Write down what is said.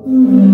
Mm-hmm.